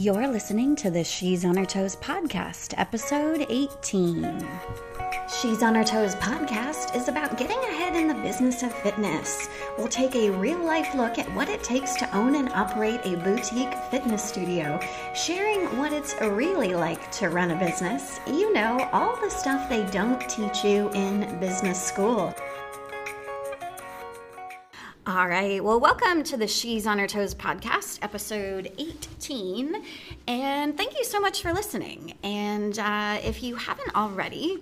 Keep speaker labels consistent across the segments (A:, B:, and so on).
A: You're listening to the She's on Her Toes podcast, episode 18. She's on Her Toes podcast is about getting ahead in the business of fitness. We'll take a real life look at what it takes to own and operate a boutique fitness studio, sharing what it's really like to run a business. You know, all the stuff they don't teach you in business school. All right. Well, welcome to the She's on Her Toes podcast, episode 18. And thank you so much for listening. And uh, if you haven't already,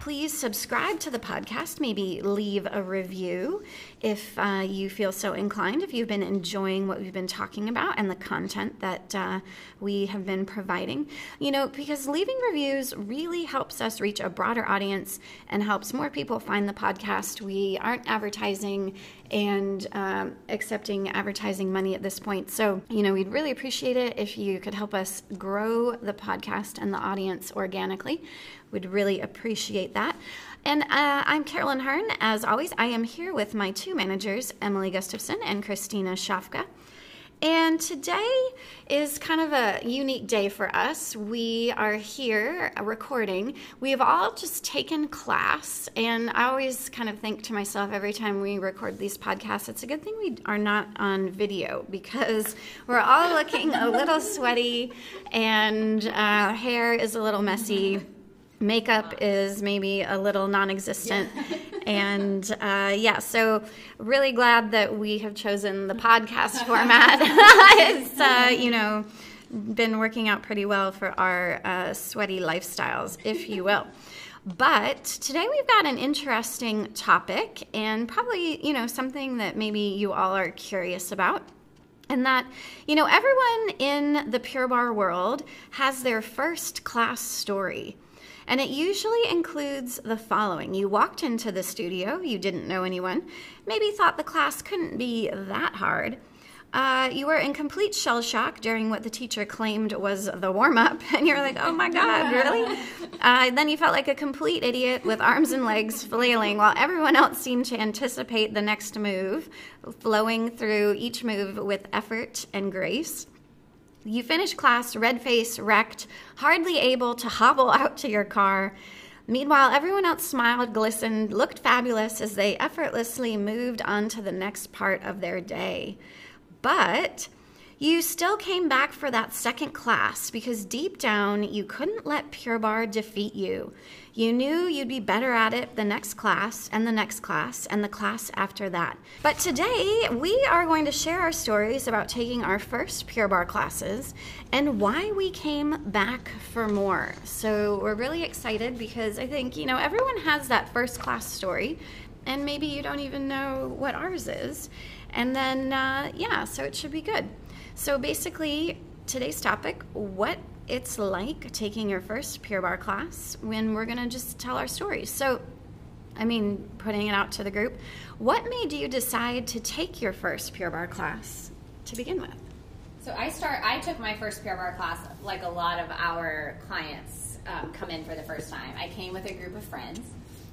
A: please subscribe to the podcast, maybe leave a review if uh, you feel so inclined, if you've been enjoying what we've been talking about and the content that uh, we have been providing. You know, because leaving reviews really helps us reach a broader audience and helps more people find the podcast. We aren't advertising and um, accepting advertising money at this point. So, you know, we'd really appreciate it if you could help us grow the podcast and the audience organically. We'd really appreciate that. And uh, I'm Carolyn Hearn. As always, I am here with my two managers, Emily Gustafson and Christina Shafka. And today is kind of a unique day for us. We are here recording. We have all just taken class, and I always kind of think to myself every time we record these podcasts, it's a good thing we are not on video because we're all looking a little sweaty, and uh, hair is a little messy makeup is maybe a little non-existent. And uh, yeah so really glad that we have chosen the podcast format. It's uh, you know been working out pretty well for our uh, sweaty lifestyles if you will. But today we've got an interesting topic and probably you know something that maybe you all are curious about. And that you know everyone in the Pure Barre world has their first class story and it usually includes the following You walked into the studio, you didn't know anyone, maybe thought the class couldn't be that hard. Uh, you were in complete shell shock during what the teacher claimed was the warm up, and you're like, oh my God, really? Uh, then you felt like a complete idiot with arms and legs flailing while everyone else seemed to anticipate the next move, flowing through each move with effort and grace. You finish class red faced, wrecked, hardly able to hobble out to your car. Meanwhile, everyone else smiled, glistened, looked fabulous as they effortlessly moved on to the next part of their day. But you still came back for that second class because deep down you couldn't let Pure Barre defeat you. You knew you'd be better at it the next class and the next class and the class after that. But today we are going to share our stories about taking our first Pure Barre classes and why we came back for more. So we're really excited because I think, you know, everyone has that first class story and maybe you don't even know what ours is. And then, uh, yeah, so it should be good. So basically, today's topic what it's like taking your first Pure Barre class when we're going to just tell our stories. So, I mean, putting it out to the group, what made you decide to take your first Pure Barre class to begin with?
B: So I start. I took my first Pure Barre class like a lot of our clients um, come in for the first time. I came with a group of friends,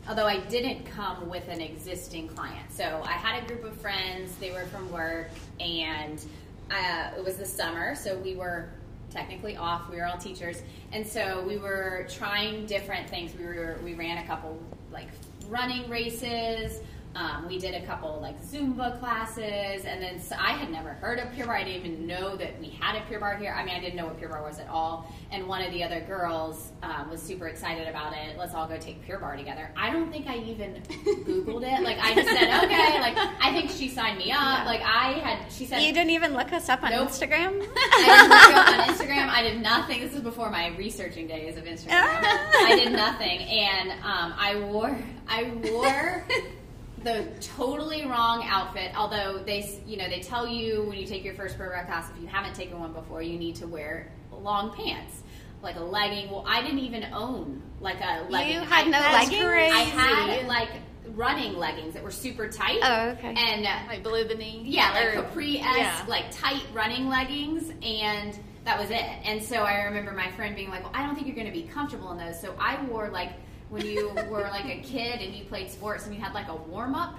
B: although I didn't come with an existing client. So I had a group of friends. They were from work, and uh, it was the summer, so we were technically off. We were all teachers, and so we were trying different things. We were we ran a couple like running races. Um, we did a couple like Zumba classes, and then so I had never heard of Pure Barre. I didn't even know that we had a Pure Barre here. I mean, I didn't know what Pure Barre was at all. And one of the other girls um, was super excited about it. Let's all go take Pure Barre together. I don't think I even Googled it. Like I just said, okay. Like I think she signed me up. Yeah. Like I had. She said
A: you didn't even look us up on nope. Instagram.
B: I didn't look up on Instagram. I did nothing. This is before my researching days of Instagram. I did nothing, and um, I wore I wore the totally wrong outfit. Although they, you know, they tell you when you take your first Pure Barre class, if you haven't taken one before, you need to wear long pants, like a legging. Well, I didn't even own like a legging.
A: You had I, no leggings.
B: I had like running leggings that were super tight.
A: Oh, okay.
B: And
C: uh, like below the knee.
B: Yeah, like capri esque, yeah. like tight running leggings, and that was it. And so I remember my friend being like, "Well, I don't think you're going to be comfortable in those." So I wore like when you were like a kid and you played sports and you had like a warm up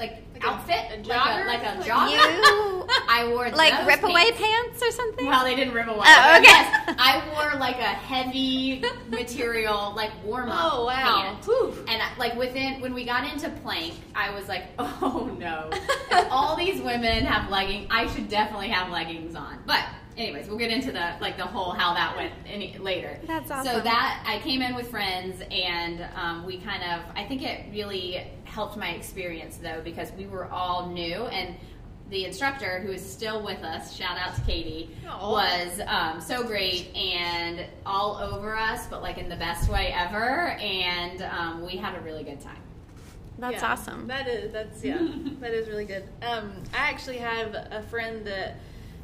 B: like,
C: Like
B: outfit,
C: a
B: like
C: jogger?
B: a, like a jogger.
A: You
B: I wore
A: like
B: those
A: rip away
B: pants.
A: pants or something?
B: Well, they didn't rip away.
A: Oh, okay.
B: Yes, I wore like a heavy material, like warm up.
C: Oh, wow.
B: pant. And uh, like within when we got into plank, I was like, oh no, If all these women have leggings. I should definitely have leggings on. But anyways, we'll get into the like the whole how that went any later.
A: That's awesome.
B: So that I came in with friends, and um, we kind of I think it really helped my experience though because we were all new and. The instructor, who is still with us, shout out to Katie,
C: Aw.
B: was um, so great and all over us, but like in the best way ever. And um, we had a really good time.
A: That's
C: Yeah,
A: awesome.
C: That is that's yeah, that is really good. Um, I actually have a friend that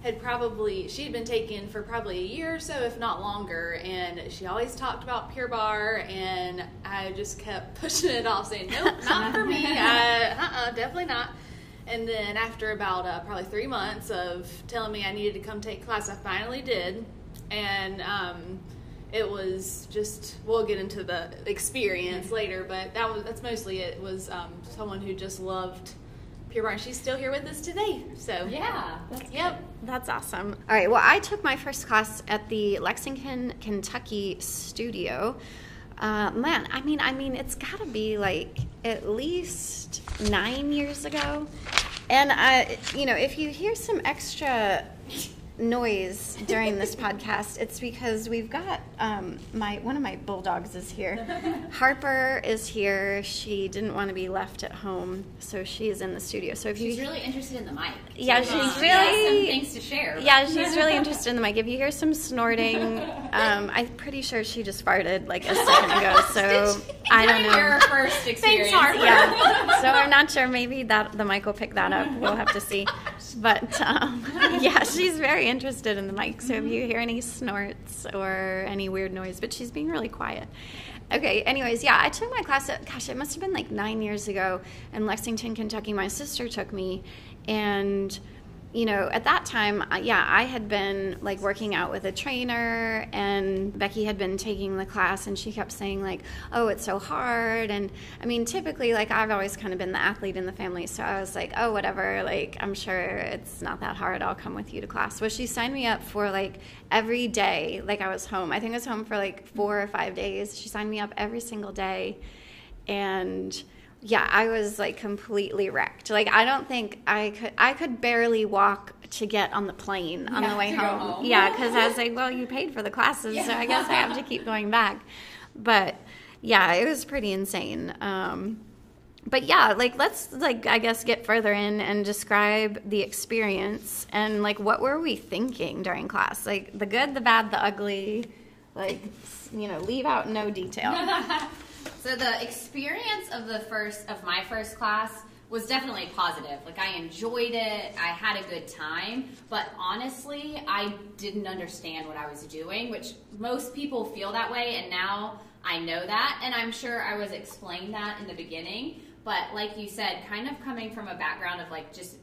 C: had probably she'd been taken for probably a year or so, if not longer, and she always talked about Pure Barre, and I just kept pushing it off, saying nope, not for me. Uh uh, definitely not. And then after about uh, probably three months of telling me I needed to come take class, I finally did, and um, it was just we'll get into the experience later, but that was that's mostly it. Was um, someone who just loved Pure Barre, and she's still here with us today. So
B: Yeah. That's
C: yep.
A: That's awesome. All right. Well, I took my first class at the Lexington, Kentucky studio. Uh, man, I mean, I mean, it's got to be like at least nine years ago. And I, you know, if you hear some extra noise during this podcast, it's because we've got um, my one of my bulldogs is here. Harper is here. She didn't want to be left at home, so she is in the studio. So if
B: She's
A: you
B: really interested in the mic.
A: Yeah, she's
B: she
A: really-
B: has some things to share.
A: Yeah, she's really interested in the mic. If you hear some snorting, um, I'm pretty sure she just farted like a second ago. So I don't
B: Your
A: know.
B: first experience.
C: Harper.
A: Yeah, so I'm not sure. Maybe that the mic will pick that up. We'll have to see. But um, yeah, she's very interested in the mic. So if you hear any snorts or any weird noise, but she's being really quiet. Okay. Anyways, yeah, I took my class. At, gosh, it must have been like nine years ago in Lexington, Kentucky. My sister took me, and you know, at that time, yeah, I had been like working out with a trainer, and Becky had been taking the class, and she kept saying, like, oh, it's so hard. And I mean, typically, like, I've always kind of been the athlete in the family, so I was like, oh, whatever, like, I'm sure it's not that hard. I'll come with you to class. Well, she signed me up for like every day, like, I was home. I think I was home for like four or five days. She signed me up every single day. And yeah, I was like completely wrecked. Like I don't think I could I could barely walk to get on the plane on
B: Yeah,
A: the way home.
B: home.
A: Yeah, cuz I was like, well, you paid for the classes, so I guess I have to keep going back. But yeah, it was pretty insane. Um but yeah, like let's like I guess get further in and describe the experience and like what were we thinking during class? Like the good, the bad, the ugly, like you know, leave out no detail.
B: So the experience of the first of my first class was definitely positive. Like I enjoyed it. I had a good time, but honestly, I didn't understand what I was doing, which most people feel that way. And now I know that. And I'm sure I was explained that in the beginning, but like you said, kind of coming from a background of like just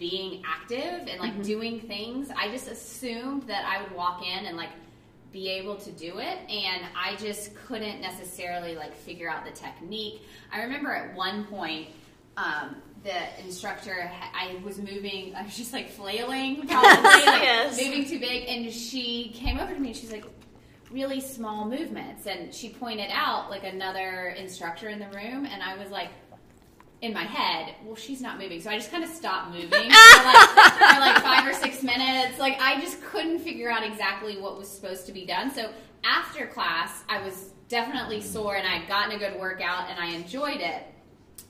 B: being active and like mm-hmm. doing things, I just assumed that I would walk in and like be able to do it and I just couldn't necessarily like figure out the technique. I remember at one point um, the instructor I was moving I was just like flailing probably like
C: Yes.
B: moving too big and she came over to me and she's like really small movements and she pointed out like another instructor in the room and I was like in my head, well, she's not moving. So I just kind of stopped moving for like, for like five or six minutes. Like, I just couldn't figure out exactly what was supposed to be done. So after class, I was definitely sore and I had gotten a good workout and I enjoyed it.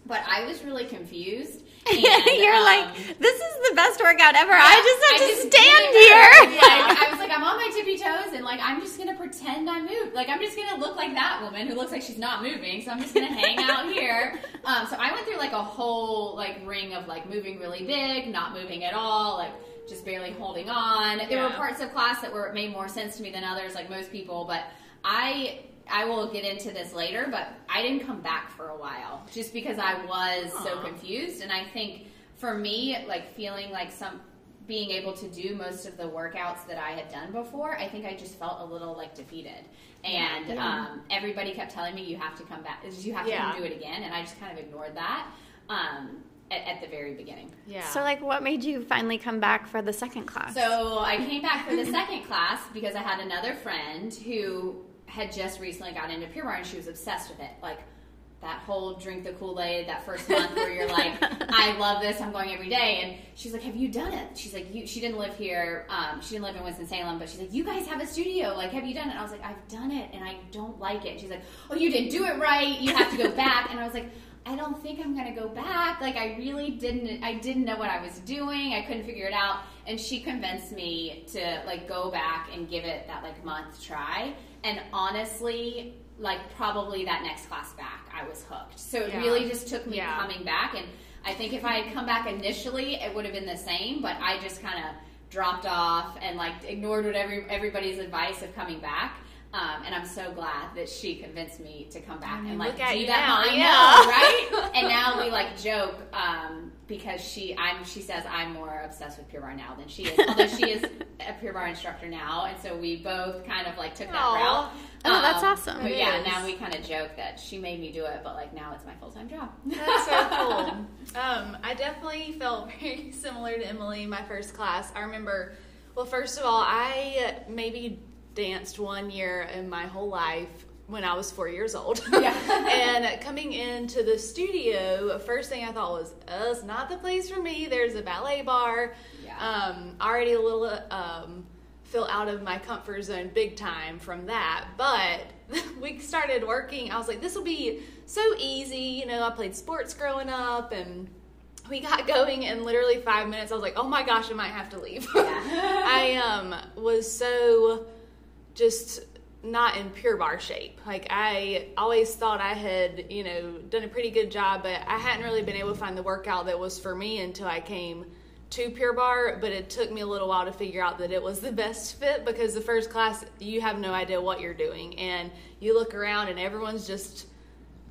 B: But I was really confused. And,
A: You're
B: um,
A: like, this is the best workout ever. I just have
B: I
A: to
B: just
A: stand here.
B: Yeah, I was like, I'm on my tippy toes, and like, I'm just gonna pretend I move. Like, I'm just gonna look like that woman who looks like she's not moving. So I'm just gonna hang out here. Um, so I went through like a whole like ring of like moving really big, not moving at all, like just barely holding on. There were parts of class that were made more sense to me than others, like most people, but I. I will get into this later, but I didn't come back for a while just because I was so confused. And I think for me, like feeling like some being able to do most of the workouts that I had done before, I think I just felt a little like defeated. And
A: Yeah.
B: um, everybody kept telling me you have to come back, you have to
C: Yeah.
B: come do it again, and I just kind of ignored that. Um, at, at the very beginning.
C: Yeah.
A: So, like, what made you finally come back for the second class?
B: So I came back for the second class because I had another friend who had just recently got into Pure Barre and she was obsessed with it. Like that whole drink the Kool Aid that first month where you're like, I love this, I'm going every day. And she's like, Have you done it? She's like, you, She didn't live here, um, she didn't live in Winston Salem, but she's like, You guys have a studio. Like, have you done it? And I was like, I've done it and I don't like it. And she's like, Oh, you didn't do it right. You have to go back. And I was like, I don't think I'm gonna go back. Like I really didn't I didn't know what I was doing. I couldn't figure it out. And she convinced me to like go back and give it that like month try. And honestly, like probably that next class back, I was hooked. So it
C: Yeah.
B: really just took me
C: Yeah.
B: coming back and I think if I had come back initially, it would have been the same, but I just kind of dropped off and like ignored what every, everybody's advice of coming back. Um, and I'm so glad that she convinced me to come back
C: I mean,
B: and like do
C: you
B: that.
C: now,
B: I
C: yeah.
B: know, right? and now we like joke um, because she, I'm, she says I'm more obsessed with Pure Barre now than she is. Although she is a Pure Barre instructor now, and so we both kind of like took that
C: Aw.
B: route.
A: Oh, that's
B: Um,
A: awesome.
B: But
C: It
B: yeah,
C: is.
B: now we kind of joke that she made me do it, but like now it's my full time job.
C: That's so cool. Um, I definitely felt very similar to Emily my first class. I remember, well, first of all, I maybe danced one year in my whole life when I was four years old.
B: Yeah.
C: and coming into the studio, first thing I thought was, oh, it's not the place for me. There's a ballet bar.
B: Yeah.
C: Um, already a little um, feel out of my comfort zone big time from that. But we started working. I was like, this will be so easy. You know, I played sports growing up and we got going in literally five minutes. I was like, oh my gosh, I might have to leave. Yeah. I um, was so just not in Pure Barre shape. Like I always thought I had, you know, done a pretty good job, but I hadn't really been able to find the workout that was for me until I came to Pure Barre, but it took me a little while to figure out that it was the best fit because the first class you have no idea what you're doing and you look around and everyone's just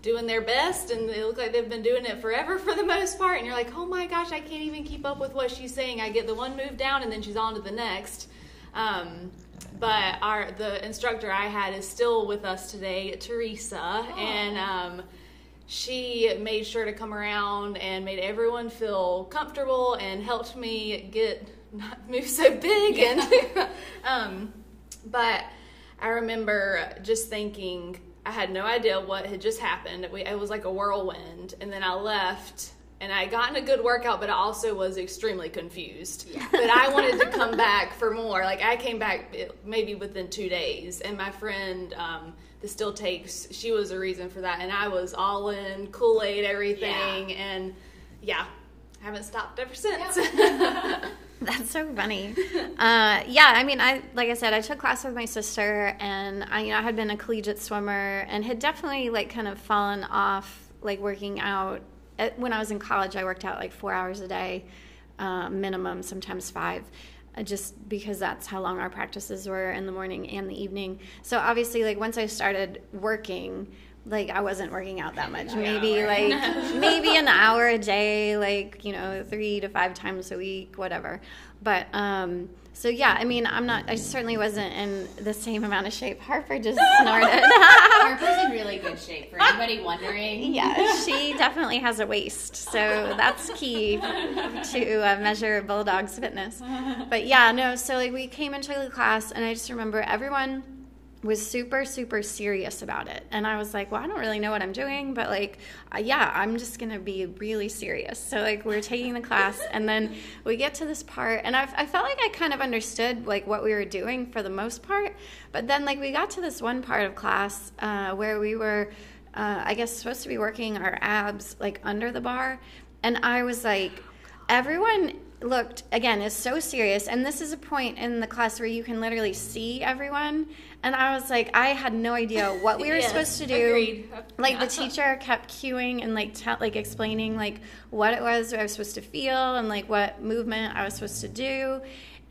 C: doing their best and they look like they've been doing it forever for the most part and you're like, "Oh my gosh, I can't even keep up with what she's saying. I get the one move down and then she's on to the next." Um, but our the instructor I had is still with us today, Teresa, and um, she made sure to come around and made everyone feel comfortable and helped me get not move so big and um, but I remember just thinking I had no idea what had just happened. We, it was like a whirlwind, and then I left. And I got in a good workout, but I also was extremely confused. But I wanted to come back for more. Like I came back maybe within two days, and my friend, um, the still takes, she was a reason for that. And I was all in Kool Aid, everything, and yeah, I haven't stopped ever since.
A: That's so funny. Uh, yeah, I mean, I like I said, I took class with my sister, and I, you know, I had been a collegiate swimmer, and had definitely like kind of fallen off like working out. At, when I was in college, I worked out like four hours a day, uh, minimum, sometimes five. uh, Just because that's how long our practices were in the morning and the evening. So obviously, like once I started working, like I wasn't working out that much. Maybe like maybe an hour a day, like you know, three to five times a week, whatever. But um, so yeah, I mean, I'm not. I certainly wasn't in the same amount of shape. Harper just snorted.
B: Harper's in really good shape. For anybody wondering,
A: yeah, she definitely has a waist, so that's key to uh, measure Bulldog's fitness. But yeah, no. So like we came into the class, and I just remember everyone was super super serious about it. And i was like well i don't really know what i'm doing but like uh, yeah i'm just gonna be really serious. So like we're taking the class and then we get to this part and I've, i felt like i kind of understood like what we were doing for the most part. But then like we got to this one part of class uh, where we were uh, i guess supposed to be working our abs like under the bar. And i was like everyone looked again is so serious. And this is a point in the class where you can literally see everyone. And i was like i had no idea what we were
C: Yes,
A: supposed to do.
C: agreed.
A: like the teacher kept cueing and like te- like explaining like what it was i was supposed to feel and like what movement i was supposed to do.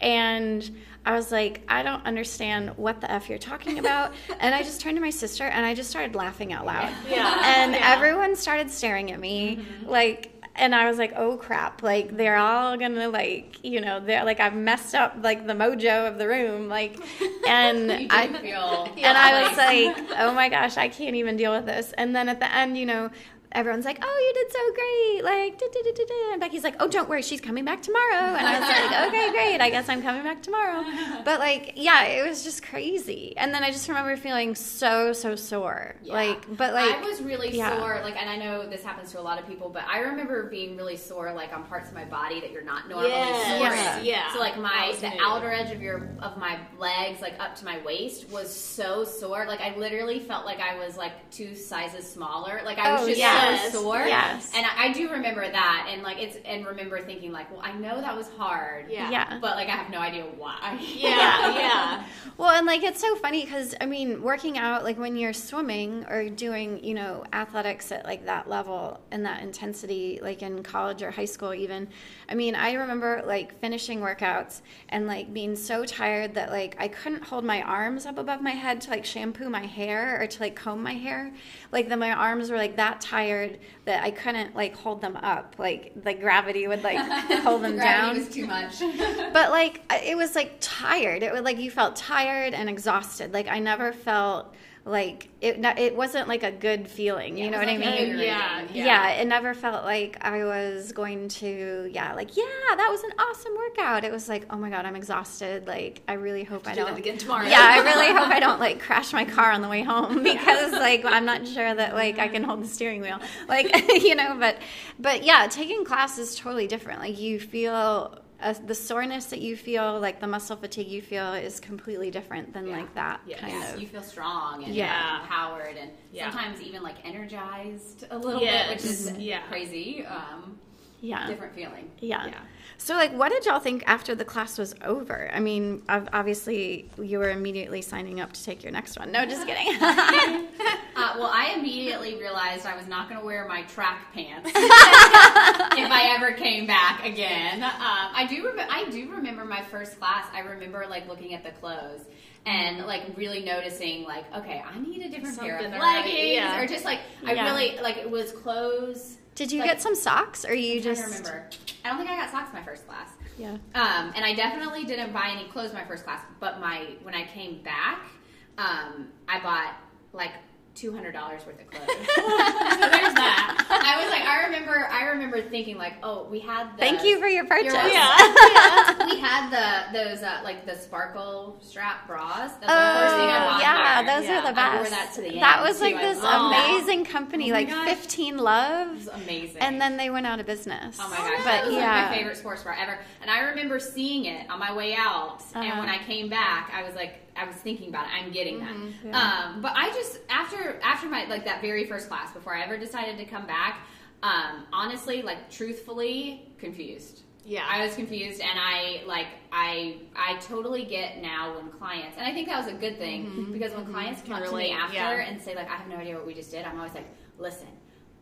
A: And i was like i don't understand what the f you're talking about. And i just turned to my sister and i just started laughing out loud.
C: Yeah.
A: and
C: Yeah.
A: everyone started staring at me. Mm-hmm. Like and I was like, "Oh crap! Like they're all gonna like, you know, they're like I've messed up like the mojo of the room, like." And I
B: feel.
A: and I was like, "Oh my gosh, I can't even deal with this." And then at the end, you know, everyone's like, "Oh, you did so great!" Like, da, da, da, da, da. and Becky's like, "Oh, don't worry, she's coming back tomorrow." And I was like, "Okay, great. I guess I'm coming back tomorrow." But like, yeah, it was just crazy. And then I just remember feeling so so sore.
B: Yeah.
A: Like, but like,
B: I was really
A: yeah.
B: sore. Like, and I know this happens to a lot of people, but I remember being really sore, like on parts of my body that you're not normally
C: Yes.
B: sore.
A: Yeah.
C: Yeah.
B: So like my the
C: me.
B: outer edge of your of my legs, like up to my waist, was so sore. Like I literally felt like I was like two sizes smaller. Like I was
A: Oh,
B: just
C: yes.
B: so sore.
A: Yes.
B: And I, I do remember that, and like it's and remember thinking like, well, I know that was hard.
C: Yeah.
A: yeah.
B: But like I have no idea why.
C: Yeah, yeah.
A: Well, and like it's so funny because I mean, working out like when you're swimming or doing, you know, athletics at like that level and that intensity, like in college or high school, even. I mean, I remember like finishing workouts and like being so tired that like I couldn't hold my arms up above my head to like shampoo my hair or to like comb my hair. Like that, my arms were like that tired that I couldn't like hold them up. Like the gravity would like hold them
B: Gravity
A: down
B: was too much.
A: but like it was like tired it was like you felt tired and exhausted like i never felt like it it wasn't like a good feeling you
B: Yeah,
A: know
B: it
A: what i mean?
B: invigorating.
C: Yeah,
A: yeah. it never felt like i was going to yeah like yeah that was an awesome workout. It was like oh my god i'm exhausted. Like i really hope i
C: Do
A: don't
C: that again tomorrow.
A: yeah i really hope i don't like crash my car on the way home because like i'm not sure that like i can hold the steering wheel. Like you know but but yeah taking class is totally different. Like you feel uh, the soreness that you feel like the muscle fatigue you feel is completely different than
B: Yeah.
A: like that
C: Yes.
A: kind of
B: you feel strong and
C: Yeah.
B: empowered and
C: Yeah.
B: sometimes even like energized a little
C: Yes.
B: bit, which is
C: Yeah.
B: crazy. Um,
A: yeah
B: different feeling.
A: Yeah.
C: Yeah.
A: So, like, what did y'all think after the class was over? I mean, obviously, you were immediately signing up to take your next one. No, just kidding.
B: Uh, well, I immediately realized I was not going to wear my track pants if I ever came back again. Um, I do. Rem- I do remember my first class. I remember like looking at the clothes and like really noticing like, okay, I need a different pair of
C: Something right,
B: leggings,
C: yeah.
B: or just like I
A: Yeah.
B: really like it was clothes.
A: Did you
B: Like-
A: get some socks, or you
B: I'm
A: just?
B: to remember. I don't think I got socks my first class.
A: Yeah.
B: Um, and I definitely didn't buy any clothes my first class, but my when I came back, um, I bought like two hundred dollars worth of clothes. so there's that. I I remember, I remember thinking like, oh, we had. The,
A: Thank you for your purchase.
B: welcome.
C: Yeah.
B: we had the those uh, like the sparkle strap bras. That's the
A: Oh,
B: first thing I
A: yeah,
B: there.
A: those
C: Yeah.
A: are the
B: I wore
A: best.
B: that to the
A: That was
B: too.
A: like
B: I
A: this
B: love that.
A: amazing company,
B: Oh
A: like
B: gosh.
A: 15
B: It
A: Love,
B: was amazing.
A: and then they went out of business.
B: Oh my gosh,
A: But
B: that was
A: yeah,
B: like my favorite sports bra ever. And I remember seeing it on my way out, and
A: Uh-huh.
B: when I came back, I was like, I was thinking about it. I'm getting that.
A: Mm-hmm. yeah.
B: Um, but I just after after my like that very first class before I ever decided to come back, um, honestly, like truthfully, confused.
C: Yeah.
B: I was confused, and I like I I totally get now when clients, and I think that was a good thing because when clients come up to me after
C: yeah.
B: and say like I have no idea what we just did, I'm always like, listen.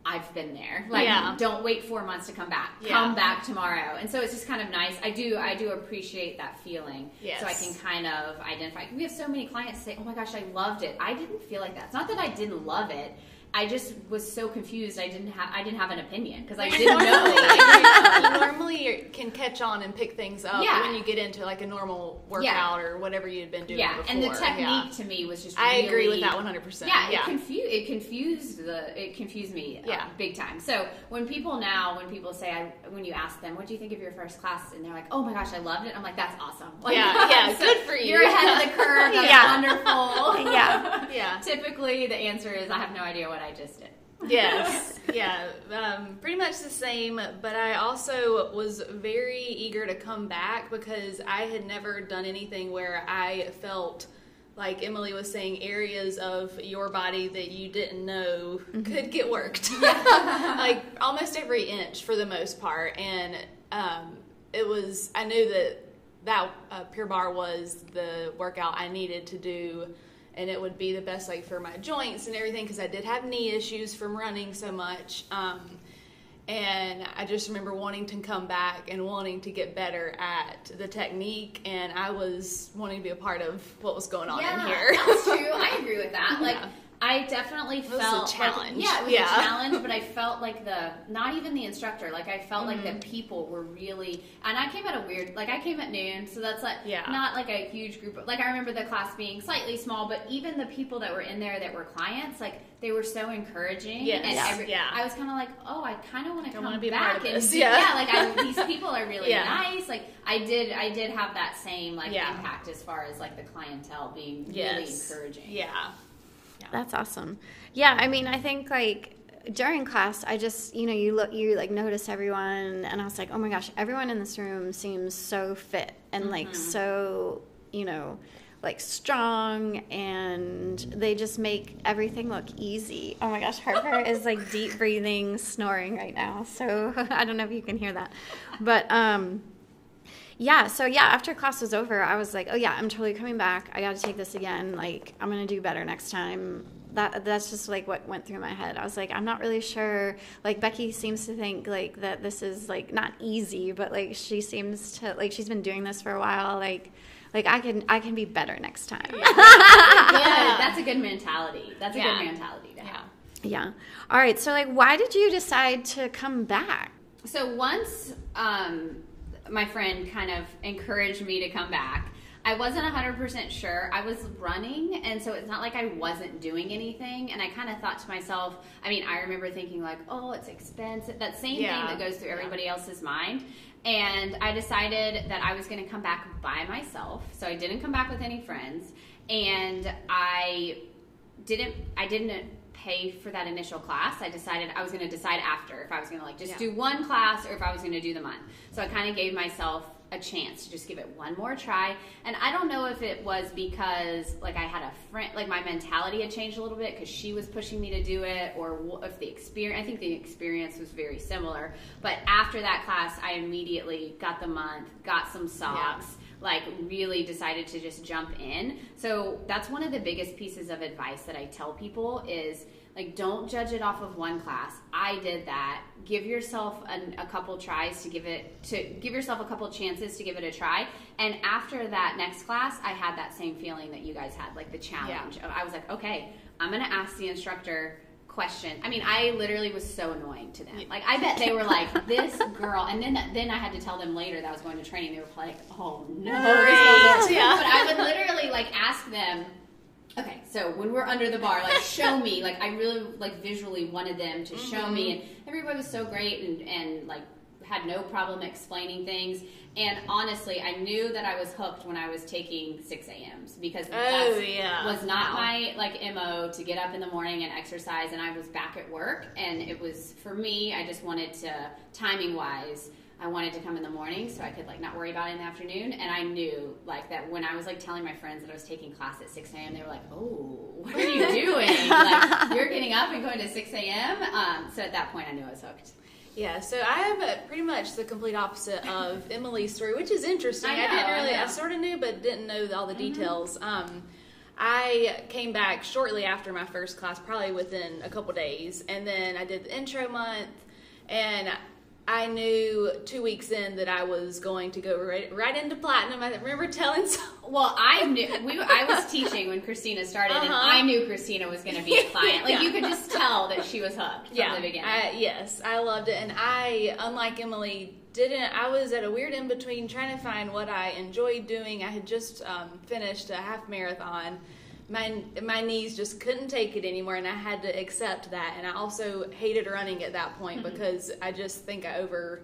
B: I've been there. Like,
C: Yeah.
B: don't wait four months to come back.
C: Yeah.
B: Come back tomorrow. And so it's just kind of nice. I do, I do appreciate that feeling.
C: Yes.
B: So I can kind of identify. We have so many clients say, "Oh my gosh, I loved it." I didn't feel like that. It's not that I didn't love it. I just was so confused. I didn't have, I didn't have an opinion because I didn't know.
C: you normally you can catch on and pick things up
B: Yeah.
C: when you get into like a normal workout or whatever you'd been doing
B: yeah,
C: before.
B: and the technique
C: Yeah.
B: to me was just.
C: I agree with that 100%.
B: Yeah,
C: Yeah.
B: it confused it confused the it confused me uh,
C: Yeah.
B: big time. So when people now when people say I when you ask them what do you think of your first class and they're like oh my gosh I loved it I'm like that's awesome like,
C: Yeah, yeah,
B: so
C: good for you.
B: you're ahead of the curve that's
A: Yeah.
B: wonderful
A: Yeah.
C: Yeah.
B: typically the answer is I have no idea what I just did.
C: Yes yeah um, pretty much the same but i also was very eager to come back because i had never done anything where i felt like emily was saying areas of your body that you didn't know could get worked. Like almost every inch for the most part and um, it was i knew that that uh, Pure Barre was the workout i needed to do and it would be the best like for my joints and everything because I did have knee issues from running so much. Um, and I just remember wanting to come back and wanting to get better at the technique, and I was wanting to be a part of what was going on in here.
B: That's true. I agree with that. Like,
C: Yeah.
B: I definitely
C: was a
B: felt
C: challenge.
B: Like, yeah, it was
C: Yeah.
B: a challenge, but I felt like the not even the instructor. Like I felt like
C: Mm-hmm.
B: the people were really, and I came at a weird. Like I came at noon, so that's like
C: Yeah.
B: not like a huge group. Of, like I remember the class being slightly small, but even the people that were in there that were clients, like they were so encouraging.
C: Yes.
B: and
C: Yeah.
B: every,
C: Yeah.
B: I was kind of like, oh, I kind of want to come
C: be
B: back and do-
C: Yeah.
B: yeah, like I, these people are really
C: Yeah.
B: nice. Like I did, I did have that same like
C: Yeah.
B: impact as far as like the clientele being really encouraging.
C: Yeah.
A: That's awesome. Yeah, I mean, I think like during class, I just you know you look you like notice everyone, and I was like, oh my gosh, everyone in this room seems so fit and like so you know like strong, and they just make everything look easy. Oh my gosh, Harper is like deep breathing, snoring right now. So I don't know if you can hear that, but um yeah so yeah after class was over i was like oh yeah i'm totally coming back. I got to take this again. Like i'm gonna do better next time. That that's just like what went through my head. I was like i'm not really sure. Like becky seems to think like that this is like not easy but like she seems to like she's been doing this for a while. Like like i can i can be better next time.
B: Good. That's a good mentality. That's a
C: Yeah.
B: good mentality to have.
A: yeah. All right so like why did you decide to come back?
B: So once um, my friend kind of encouraged me to come back, I wasn't 100% sure. I was running, and so it's not like I wasn't doing anything. And I kind of thought to myself, I mean, I remember thinking, like, oh, it's expensive. That same
C: Yeah.
B: thing that goes through
C: Yeah.
B: everybody else's mind. And I decided that I was going to come back by myself. So I didn't come back with any friends. And I didn't I didn't pay for that initial class. I decided I was going to decide after if I was going to like just
C: Yeah.
B: do one class or if I was going to do the month. So I kind of gave myself a chance to just give it one more try. And I don't know if it was because like I had a friend like my mentality had changed a little bit cuz she was pushing me to do it or if the experience I think the experience was very similar. But after that class, I immediately got the month, got some socks like really decided to just jump in. So that's one of the biggest pieces of advice that I tell people is like don't judge it off of one class. I did that. Give yourself an, a couple tries to give it to give yourself a couple chances to give it a try. And after that next class, I had that same feeling that you guys had, like the challenge. I was like, okay, I'm gonna ask the instructor question. I mean, I literally was so annoying to them. Like, I bet they were like, "This girl," and then then I had to tell them later that I was going to training. They were like, "Oh no!"
C: Right. Yeah.
B: But I would literally like ask them. Okay, so when we're under the bar, like show me. Like I really like visually wanted them to show me, mm-hmm. and everybody was so great and and like had no problem explaining things. And honestly, I knew that I was hooked when I was taking six a.m.s because
C: Oh, yeah.
B: was not
C: Wow.
B: my like mo to get up in the morning and exercise and i was back at work and it was for me i just wanted to timing wise i wanted to come in the morning so i could like not worry about it in the afternoon and i knew like that when i was like telling my friends that i was taking class at 6 a.m they were like oh what are you doing like you're getting up and going to 6 a.m um, so at that point i knew i was hooked
C: Yeah, so I have a, pretty much the complete opposite of Emily's story, which is interesting.
B: I
C: I, didn't really, I,
B: know. Mm-hmm.
C: sort of knew, but didn't know all the details. Um, I came back shortly after my first class, probably within a couple days, and then I did the intro month, and I knew two weeks in that I was going to go right, right into platinum. I remember telling some,
B: Well, I knew we. I was teaching when Christina started, and
C: Uh-huh.
B: I knew Christina was going to be a client. Like
C: Yeah.
B: you could just tell that she was hooked from
C: yeah,
B: the beginning.
C: I, yes, I loved it, and I, unlike Emily, didn't. I was at a weird in between, trying to find what I enjoyed doing. I had just um, finished a half marathon. My my knees just couldn't take it anymore, and I had to accept that. And I also hated running at that point
B: Mm-hmm.
C: because I just think I over.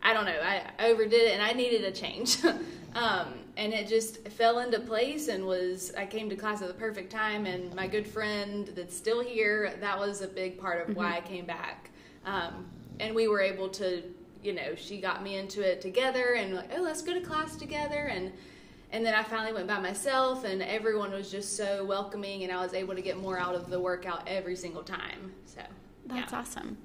C: I don't know. I I overdid it, and I needed a change. um, and it just fell into place, and was I came to class at the perfect time. And my good friend that's still here, that was a big part of why I came back. Um, and we were able to, you know, she got me into it together, and like, oh, let's go to class together, and and then I finally went by myself, and everyone was just so welcoming, and I was able to get more out of the workout every single time. So
A: That's
C: yeah.
A: awesome.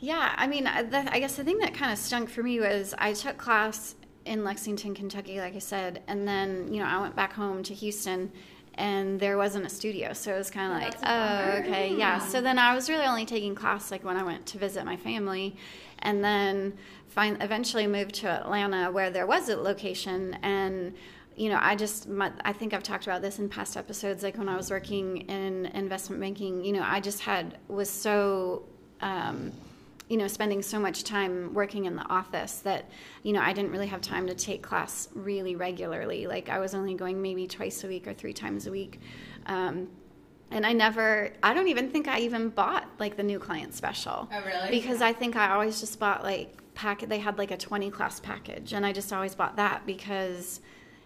A: Yeah, I mean, I- the, I guess the thing that kind of stunk for me was I took class in Lexington, Kentucky, like I said, and then you know I went back home to Houston, and there wasn't a studio, so it was kind of like, oh, okay, yeah. So then I was really only taking class like when I went to visit my family, and then find eventually moved to Atlanta where there was a location and you know, I just, my, I think I've talked about this in past episodes. Like when I was working in investment banking, you know, I just had, was so, um, you know, spending so much time working in the office that, you know, I didn't really have time to take class really regularly. Like I was only going maybe twice a week or three times a week. Um, and I never, I don't even think I even bought like the new client special.
B: Oh, really?
A: Because I think I always just bought like packet, they had like a 20 class package and I just always bought that because,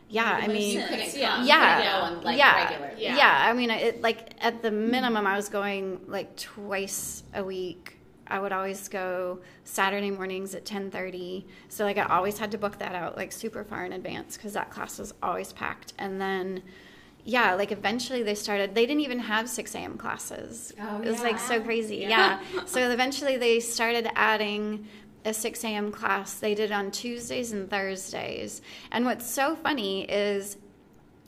A: yeah, I mean,
C: Yeah.
A: yeah,
B: and, like
A: yeah, yeah,
C: Yeah.
A: I mean, it like at the minimum, I was going like twice a week. I would always go Saturday mornings at ten thirty. So like I always had to book that out like super far in advance because that class was always packed. And then, yeah, like eventually they started. They didn't even have six a.m. classes.
B: Oh,
A: it was like so crazy.
B: Yeah.
A: Yeah. so eventually they started adding a 6 a.m. class. They did on Tuesdays and Thursdays. And what's so funny is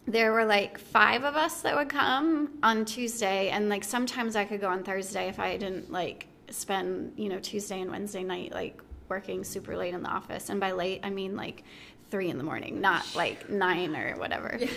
A: there were like five of us that would come on Tuesday, and like sometimes I could go on Thursday if I didn't like spend, you know, Tuesday and Wednesday night like working super late in the office. And by late, I mean like three in the morning, not like nine or whatever. um,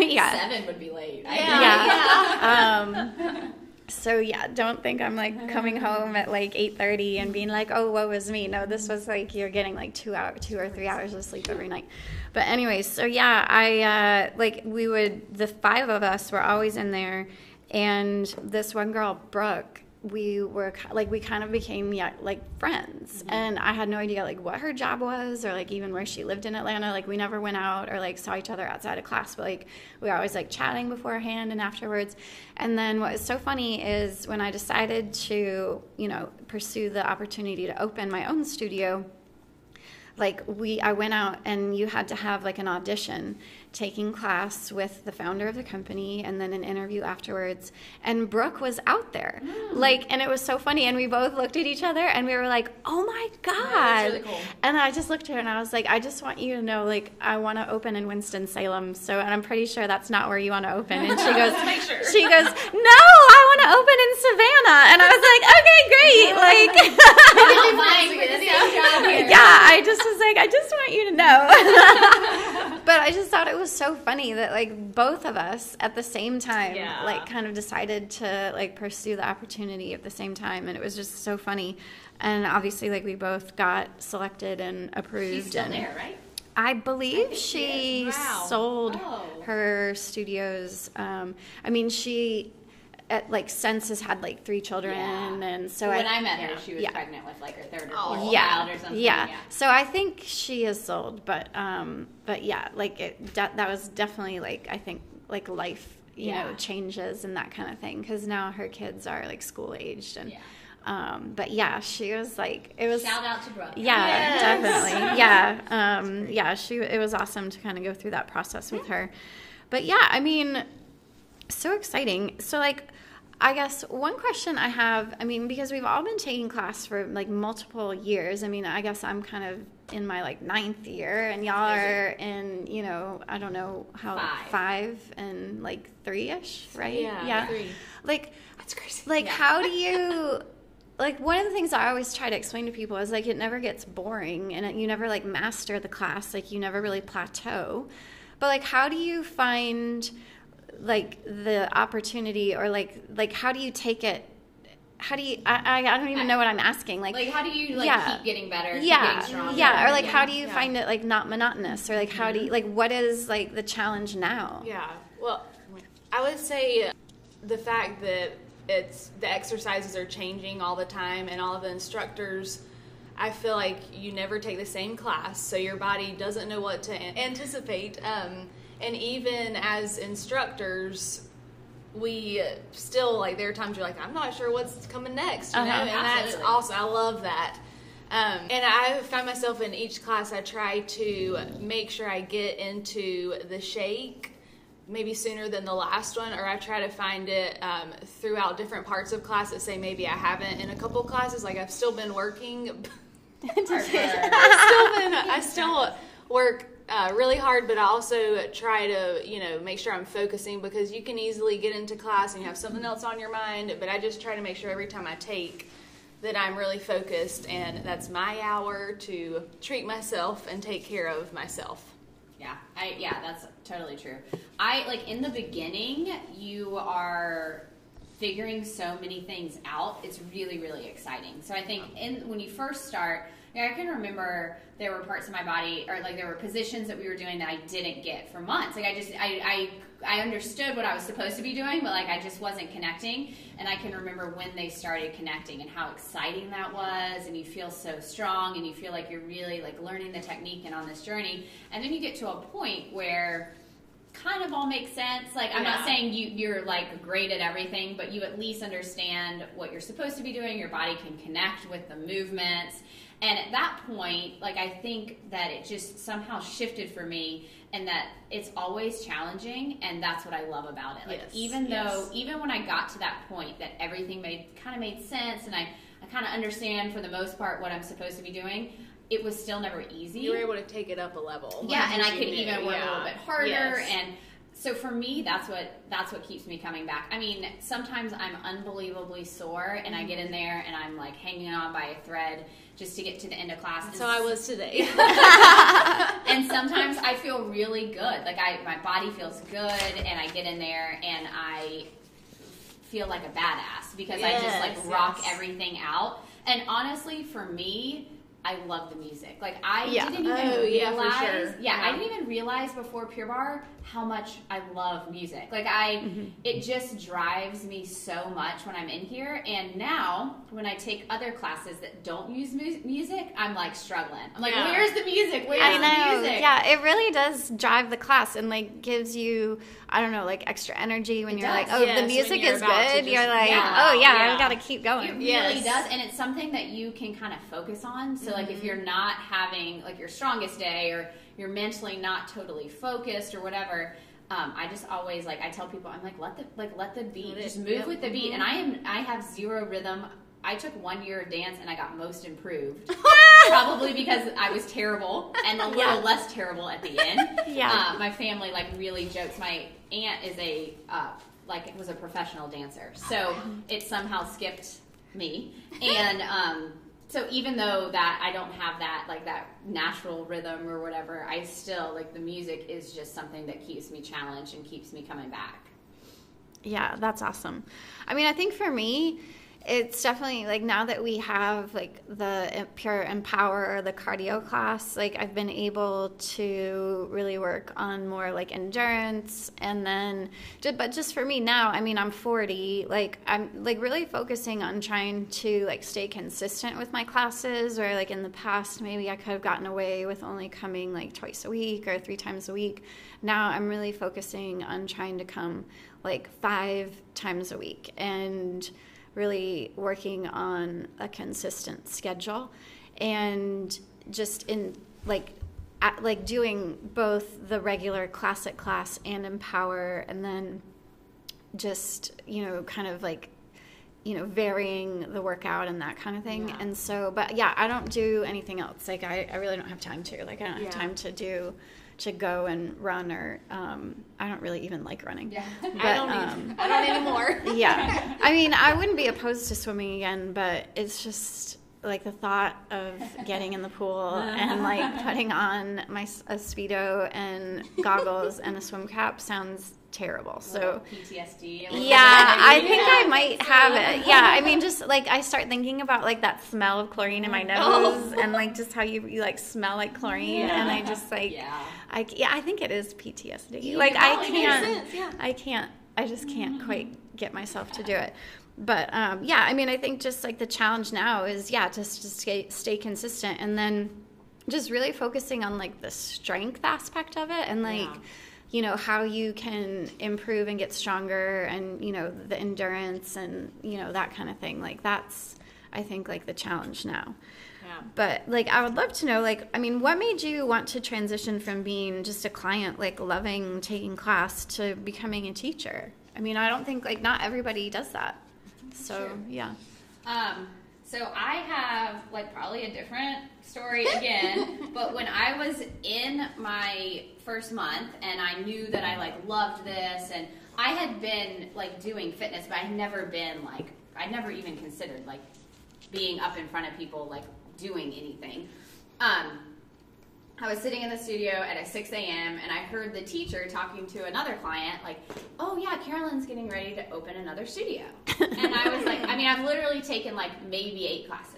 A: yeah.
B: Seven would be late. I
A: Yeah.
B: think.
A: Um, so yeah, don't think I'm like coming home at like 8:30 and being like, "Oh, woe is me." No, this was like you're getting like two hour, two or three hours of sleep every night. But anyways, so yeah, I uh, like we would the five of us were always in there, and this one girl, Brooke, we were like we kind of became yeah like friends. Mm-hmm. And i had no idea like what her job was or like even where she lived in atlanta. Like we never went out or like saw each other outside of class but like we were always like chatting beforehand and afterwards. And then what was so funny is when i decided to you know pursue the opportunity to open my own studio like we i went out and you had to have like an audition taking class with the founder of the company and then an interview afterwards. And brooke was out there. Like and it was so funny. And we both looked at each other and we were like oh my god.
B: really cool.
A: and i just looked at her and i was like i just want you to know like i want to open in winston-salem. So and i'm pretty sure that's not where you want to open. And she goes
C: sure.
A: she goes no i want to open in savannah. And i was like okay great like
B: Really fine for the same job here.
A: yeah, I just was like, I just want you to know. but I just thought it was so funny that like both of us at the same time,
C: Yeah.
A: like kind of decided to like pursue the opportunity at the same time, and it was just so funny. And obviously, like we both got selected and approved.
B: She's still
A: and
B: there, right?
A: I believe
B: think
A: she
B: she.
C: Wow.
A: sold
B: Oh.
A: her studios. Um, I mean, she at like Census had like three children,
B: Yeah.
A: and so
B: when
A: I,
B: I met her, she was
A: yeah.
B: pregnant with like her third or
C: Oh.
B: fourth
A: yeah,
B: child or something.
A: yeah.
B: Yeah.
A: So I think she is sold, but um, but yeah, like it, that that was definitely like I think like life, you
B: Yeah.
A: know, changes and that kind of thing because now her kids are like school aged and.
B: Yeah.
A: Um, but yeah, she was like, it was
B: Shout out to Brooke.
A: yeah,
C: Yes.
A: definitely. Yeah. Um, yeah, she it was awesome to kind of go through that process with her. But yeah, I mean, so exciting. So like I guess one question I have, I mean, because we've all been taking class for like multiple years. I mean, I guess I'm kind of in my like ninth year, and y'all are in, you know, I don't know how
B: Five.
A: five and like three ish, right?
C: Yeah, three.
A: Like,
C: That's crazy.
A: like
B: Yeah.
A: how do you like one of the things i always try to explain to people is like it never gets boring and it, you never like master the class like you never really plateau but like how do you find like the opportunity or like like how do you take it how do you i i, I don't even know what i'm asking like
B: Like, how do you like
A: Yeah.
B: keep getting better? keep
A: yeah
B: getting stronger?
A: yeah or like how do you
C: Yeah.
A: find it like not monotonous or like how do you like what is like the challenge now
C: Yeah. Well, I would say the fact that it's the exercises are changing all the time, and all of the instructors. I feel like you never take the same class, so your body doesn't know what to anticipate. Um, and even as instructors, we still like there are times you're like, I'm not sure what's coming next, you know,
A: Uh-huh.
C: and that's
B: Absolutely.
C: awesome. I love that. Um, and I find myself in each class, I try to make sure I get into the shake maybe sooner than the last one, or I try to find it um, throughout different parts of class that say maybe I haven't in a couple classes. Like I've still been working,
B: Harper.
C: still been, I still work uh, really hard, but I also try to, you know, make sure I'm focusing because you can easily get into class and you have something else on your mind. But I just try to make sure every time I take that I'm really focused and that's my hour to treat myself and take care of myself.
B: Yeah, I yeah, that's totally true. I like in the beginning, you are figuring so many things out. It's really really exciting. So I think in when you first start, yeah, I can remember there were parts of my body or like there were positions that we were doing that I didn't get for months. Like I just I I I understood what I was supposed to be doing, but like I just wasn't connecting. And I can remember when they started connecting and how exciting that was. And you feel so strong and you feel like you're really like learning the technique and on this journey. And then you get to a point where kind of all makes sense. Like I'm not saying you you're like great at everything, but you at least understand what you're supposed to be doing. Your body can connect with the movements. And at that point, like I think that it just somehow shifted for me and that it's always challenging and that's what I love about it. Like
C: Yes,
B: even
C: yes.
B: though even when I got to that point that everything made kind of made sense and I I kind of understand for the most part what I'm supposed to be doing, it was still never easy.
C: You were able to take it up a level.
B: Yeah,
C: like,
B: and I could
C: knew,
B: even work a little bit harder
C: Yes.
B: and so for me that's what that's what keeps me coming back. I mean, sometimes I'm unbelievably sore and I get in mm-hmm. there and I'm like hanging on by a thread just to get to the end of class.
C: How I was today.
B: and sometimes I feel really good. Like I, my body feels good, and I get in there and I feel like a badass because I just
C: Yes,
B: like rock
C: yes.
B: everything out. And honestly, for me, I love the music. Like I
A: Yeah.
B: didn't even
C: Oh, yeah,
B: realize.
C: for sure.
B: Yeah, I didn't even realize before Pure Barre how much I love music. Like I,
C: Mm-hmm.
B: it just drives me so much when I'm in here. And now when I take other classes that don't use mu- music, I'm like struggling. I'm like,
C: Yeah.
B: where's the music? Where's
A: I
B: the music?
A: Yeah, it really does drive the class and like gives you, I don't know, like extra energy when
B: It
A: you're
B: does,
A: like, oh,
C: yes,
A: the music is good.
C: just-
A: You're like,
B: Yeah,
A: oh yeah,
C: yeah.
A: I've got to keep
B: It
A: going.
B: really
C: Yes.
B: does, and it's something that you can kind of focus on. So, like, if you're not having like your strongest day, or you're mentally not totally focused, or whatever, um, I just always like I tell people, I'm like, let the like let the beat,
C: Let
B: just move
C: yep.
B: with the beat. And I am I have zero rhythm. I took one year of dance and I got most improved. Probably because I was terrible and a little
A: Yeah.
B: less terrible at the end.
A: Yeah.
B: Uh, my family like really jokes. My aunt is a uh, like was a professional dancer, so it somehow skipped me. And um, so even though that I don't have that like that natural rhythm or whatever, I still like the music is just something that keeps me challenged and keeps me coming back.
A: Yeah, that's awesome. I mean, I think for me, it's definitely like now that we have like the pure empower the cardio class, like I've been able to really work on more like endurance and then but just for me now, I mean, I'm 40, like I'm like really focusing on trying to like stay consistent with my classes or like in the past maybe I could have gotten away with only coming like twice a week or three times a week. Now I'm really focusing on trying to come like five times a week and really working on a consistent schedule and just in like at, like doing both the regular classic class and empower and then just you know kind of like you know varying the workout and that kind of thing.
B: Yeah.
A: and so but yeah i don't do anything else. Like i, I really don't have time to. Like i don't have time to do to go and run or um, i don't really even like running
B: Yeah.
C: I don't.
A: um,
C: I don't anymore.
A: yeah i mean i wouldn't be opposed to swimming again but it's just like the thought of getting in the pool and like putting on my a speedo and goggles and a swim cap sounds terrible so
B: PTSD.
A: yeah i think i might have it yeah i mean just like i start thinking about like that smell of chlorine in my nose and like just how you, you like smell like chlorine and i just like
B: Yeah.
A: I, yeah, I think it is PTSD.
B: Yeah,
A: like I can't,
C: yeah.
A: I can't, I just can't quite get myself to do it. But um, yeah, I mean, I think just like the challenge now is yeah, just to stay, stay consistent, and then just really focusing on like the strength aspect of it, and like
B: Yeah.
A: you know how you can improve and get stronger, and you know the endurance and you know that kind of thing. Like that's I think like the challenge now.
C: Yeah.
A: But like I would love to know like I mean what made you want to transition from being just a client like loving taking class to becoming a teacher? I mean I don't think like not everybody does that. So
B: Sure.
A: yeah.
B: Um, so I have like probably a different story again, but when I was in my first month and I knew that I like loved this and I had been like doing fitness, but I'd never been like I'd never even considered like being up in front of people like doing anything. Um, I was sitting in the studio at 6 a.m. and I heard the teacher talking to another client, like, "Oh yeah, Carolyn's getting ready to open another studio." and I was like, I mean, I've literally taken like maybe eight classes,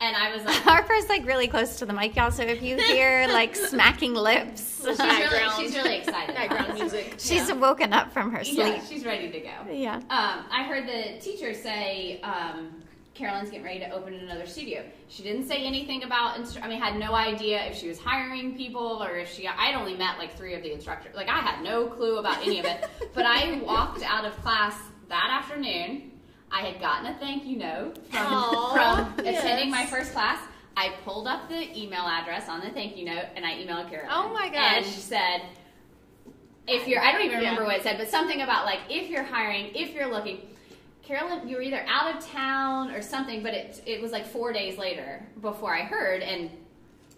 B: and I was like,
A: Harper's like really close to the mic, y'all. So if you hear like smacking lips,
B: she's, really, she's really excited.
C: Background music.
A: she's
B: Yeah.
A: woken up from her sleep.
B: Yeah, she's ready to go.
A: Yeah.
B: Um, I heard the teacher say, um, Carolyn's getting ready to open another studio. She didn't say anything about, instru- I mean, had no idea if she was hiring people or if she, I'd only met like three of the instructors. Like, I had no clue about any of it. but I walked out of class that afternoon. I had gotten a thank you note from,
C: yes.
B: attending my first class. I pulled up the email address on the thank you note and I emailed Carolyn.
C: Oh my gosh.
B: And
C: gosh.
B: said, if you're, I don't even remember
C: Yeah.
B: what it said, but something about like if you're hiring, if you're looking. Carolyn, you were either out of town or something, but it it was like four days later before I heard, and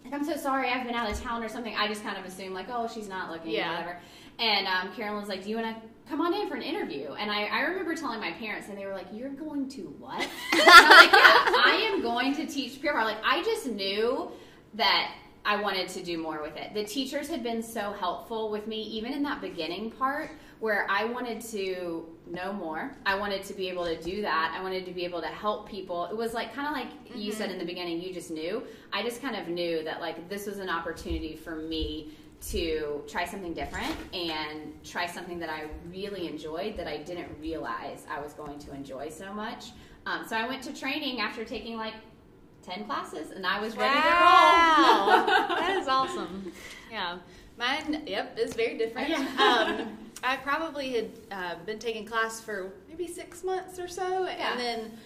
B: like, I'm so sorry, I've been out of town or something. I just kind of assumed like, oh, she's not looking,
C: Yeah.
B: or whatever. And um, Carolyn was like, do you want to come on in for an interview? And I, I remember telling my parents, and they were like, you're going to what? I'm like, yeah, I am going to teach Pure Barre. Like, I just knew that I wanted to do more with it. The teachers had been so helpful with me, even in that beginning part where I wanted to know more. I wanted to be able to do that. I wanted to be able to help people. It was like kind of like you said in the beginning, you just knew. I just kind of knew that like this was an opportunity for me to try something different and try something that I really enjoyed that I didn't realize I was going to enjoy so much. Um, so I went to training after taking like 10 classes and I was ready
C: Wow,
B: to roll.
C: that is awesome. Yeah, mine. Yep, is very different.
B: Yeah.
C: Um, I probably had uh, been taking class for maybe six months or so,
B: Yeah.
C: and then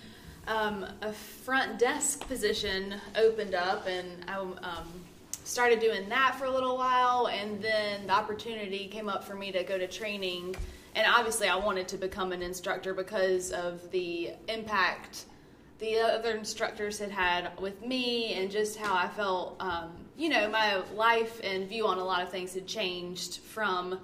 C: um, a front desk position opened up, and I um, started doing that for a little while, and then the opportunity came up for me to go to training. And obviously, I wanted to become an instructor because of the impact the other instructors had had with me and just how I felt, um, you know, my life and view on a lot of things had changed from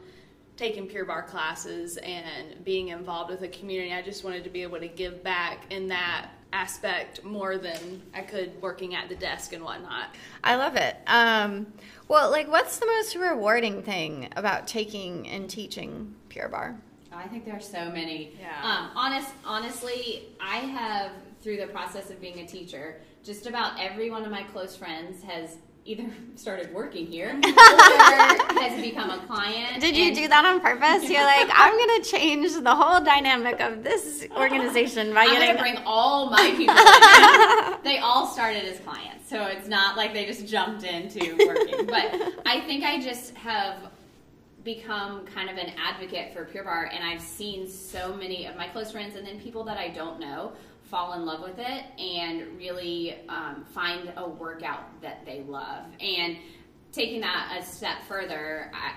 C: taking Pure Barre classes and being involved with the community. I just wanted to be able to give back in that aspect more than I could working at the desk and whatnot.
A: I love it. Um, well, like, what's the most rewarding thing about taking and teaching Pure Barre?
B: I think there are so many.
C: Yeah.
B: Um, honest, honestly, I have through the process of being a teacher, just about every one of my close friends has either started working here or has become a client.
A: Did you do that on purpose? You're like, I'm gonna change the whole dynamic of this organization by
B: I'm
A: getting.
B: gonna bring all my people. they all started as clients, so it's not like they just jumped into working. But I think I just have become kind of an advocate for Pure Barre, and I've seen so many of my close friends and then people that I don't know fall in love with it and really um, find a workout that they love. And taking that a step further, I,